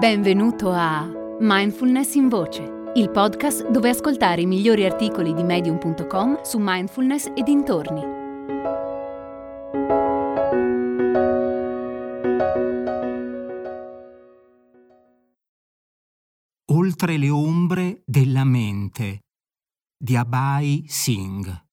Benvenuto a Mindfulness in Voce, il podcast dove ascoltare i migliori articoli di medium.com su mindfulness e dintorni. Oltre le ombre della mente di Abai Singh.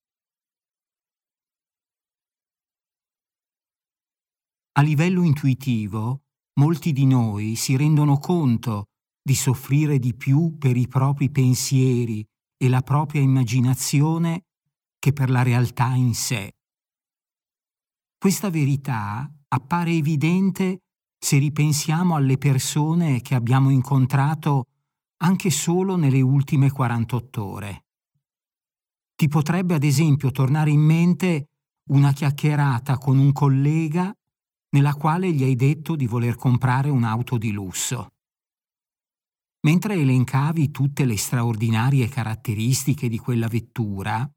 A livello intuitivo, molti di noi si rendono conto di soffrire di più per i propri pensieri e la propria immaginazione che per la realtà in sé. Questa verità appare evidente se ripensiamo alle persone che abbiamo incontrato anche solo nelle ultime 48 ore. Ti potrebbe ad esempio tornare in mente una chiacchierata con un collega nella quale gli hai detto di voler comprare un'auto di lusso. Mentre elencavi tutte le straordinarie caratteristiche di quella vettura,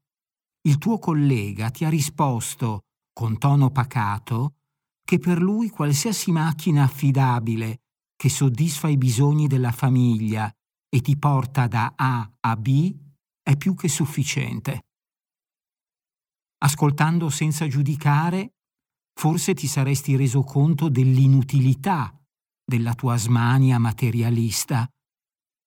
il tuo collega ti ha risposto, con tono pacato, che per lui qualsiasi macchina affidabile che soddisfa i bisogni della famiglia e ti porta da A a B è più che sufficiente. Ascoltando senza giudicare, forse ti saresti reso conto dell'inutilità della tua smania materialista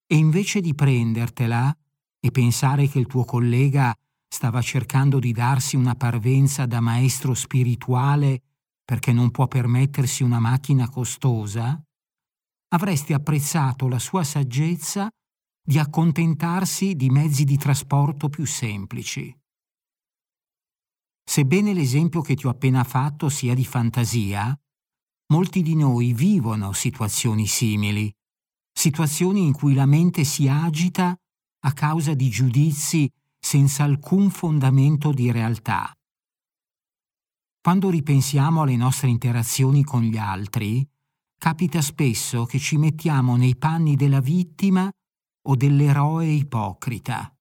e invece di prendertela e pensare che il tuo collega stava cercando di darsi una parvenza da maestro spirituale perché non può permettersi una macchina costosa, avresti apprezzato la sua saggezza di accontentarsi di mezzi di trasporto più semplici. Sebbene l'esempio che ti ho appena fatto sia di fantasia, molti di noi vivono situazioni simili, situazioni in cui la mente si agita a causa di giudizi senza alcun fondamento di realtà. Quando ripensiamo alle nostre interazioni con gli altri, capita spesso che ci mettiamo nei panni della vittima o dell'eroe ipocrita.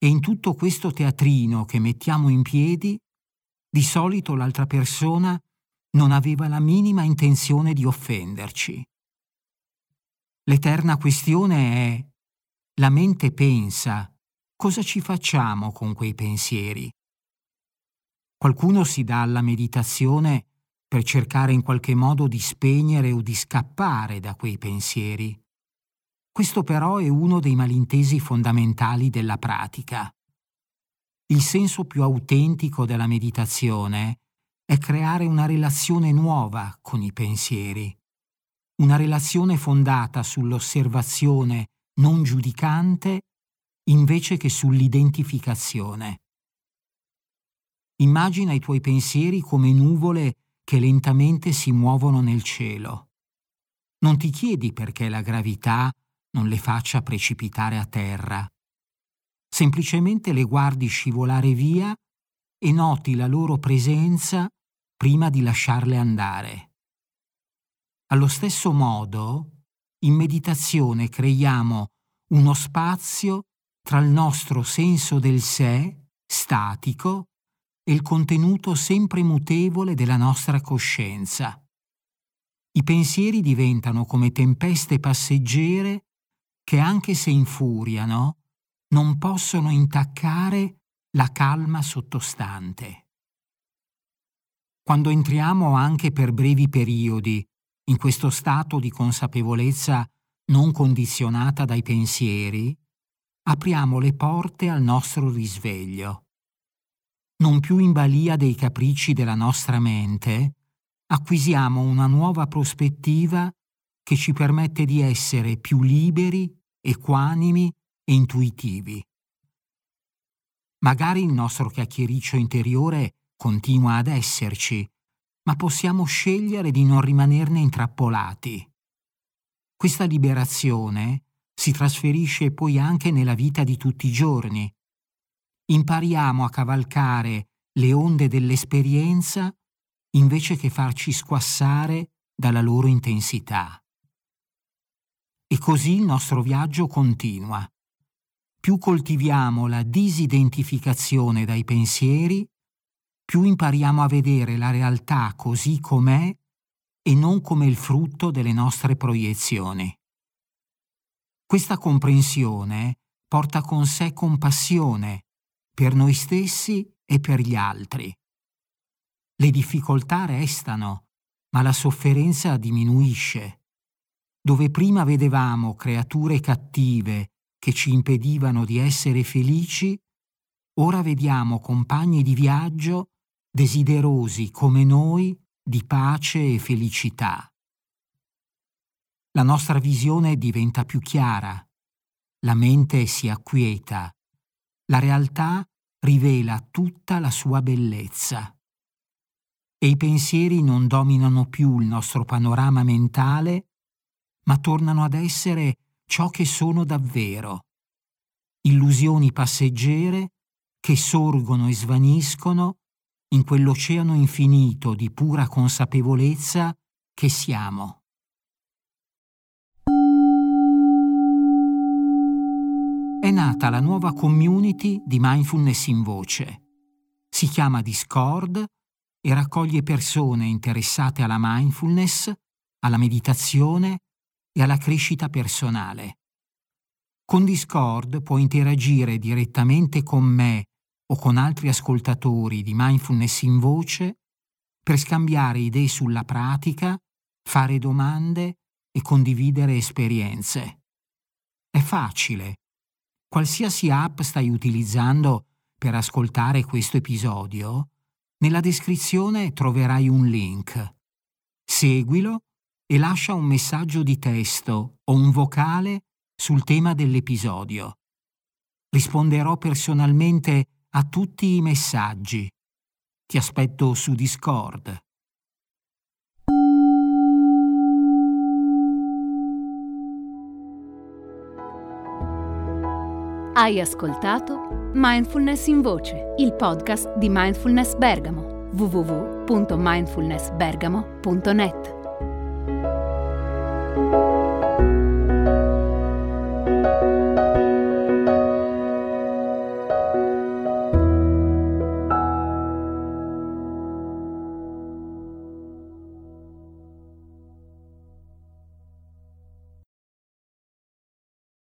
E in tutto questo teatrino che mettiamo in piedi, di solito l'altra persona non aveva la minima intenzione di offenderci. L'eterna questione è la mente pensa, cosa ci facciamo con quei pensieri? Qualcuno si dà alla meditazione per cercare in qualche modo di spegnere o di scappare da quei pensieri. Questo però è uno dei malintesi fondamentali della pratica. Il senso più autentico della meditazione è creare una relazione nuova con i pensieri, una relazione fondata sull'osservazione non giudicante invece che sull'identificazione. Immagina i tuoi pensieri come nuvole che lentamente si muovono nel cielo. Non ti chiedi perché la gravità non le faccia precipitare a terra. Semplicemente le guardi scivolare via e noti la loro presenza prima di lasciarle andare. Allo stesso modo, in meditazione creiamo uno spazio tra il nostro senso del sé, statico, e il contenuto sempre mutevole della nostra coscienza. I pensieri diventano come tempeste passeggere che anche se infuriano, non possono intaccare la calma sottostante. Quando entriamo anche per brevi periodi in questo stato di consapevolezza non condizionata dai pensieri, apriamo le porte al nostro risveglio. Non più in balia dei capricci della nostra mente, acquisiamo una nuova prospettiva che ci permette di essere più liberi equanimi e intuitivi. Magari il nostro chiacchiericcio interiore continua ad esserci, ma possiamo scegliere di non rimanerne intrappolati. Questa liberazione si trasferisce poi anche nella vita di tutti i giorni. Impariamo a cavalcare le onde dell'esperienza invece che farci squassare dalla loro intensità. E così il nostro viaggio continua. Più coltiviamo la disidentificazione dai pensieri, più impariamo a vedere la realtà così com'è e non come il frutto delle nostre proiezioni. Questa comprensione porta con sé compassione per noi stessi e per gli altri. Le difficoltà restano, ma la sofferenza diminuisce. Dove prima vedevamo creature cattive che ci impedivano di essere felici, ora vediamo compagni di viaggio desiderosi come noi di pace e felicità. La nostra visione diventa più chiara, la mente si acquieta, la realtà rivela tutta la sua bellezza. E i pensieri non dominano più il nostro panorama mentale, ma tornano ad essere ciò che sono davvero. Illusioni passeggere che sorgono e svaniscono in quell'oceano infinito di pura consapevolezza che siamo. È nata la nuova community di mindfulness in voce. Si chiama Discord e raccoglie persone interessate alla mindfulness, alla meditazione e alla crescita personale. Con Discord puoi interagire direttamente con me o con altri ascoltatori di mindfulness in voce per scambiare idee sulla pratica, fare domande e condividere esperienze. È facile. Qualsiasi app stai utilizzando per ascoltare questo episodio, nella descrizione troverai un link. Seguilo e lascia un messaggio di testo o un vocale sul tema dell'episodio. Risponderò personalmente a tutti i messaggi. Ti aspetto su Discord. Hai ascoltato Mindfulness in Voce, il podcast di Mindfulness Bergamo www.mindfulnessbergamo.net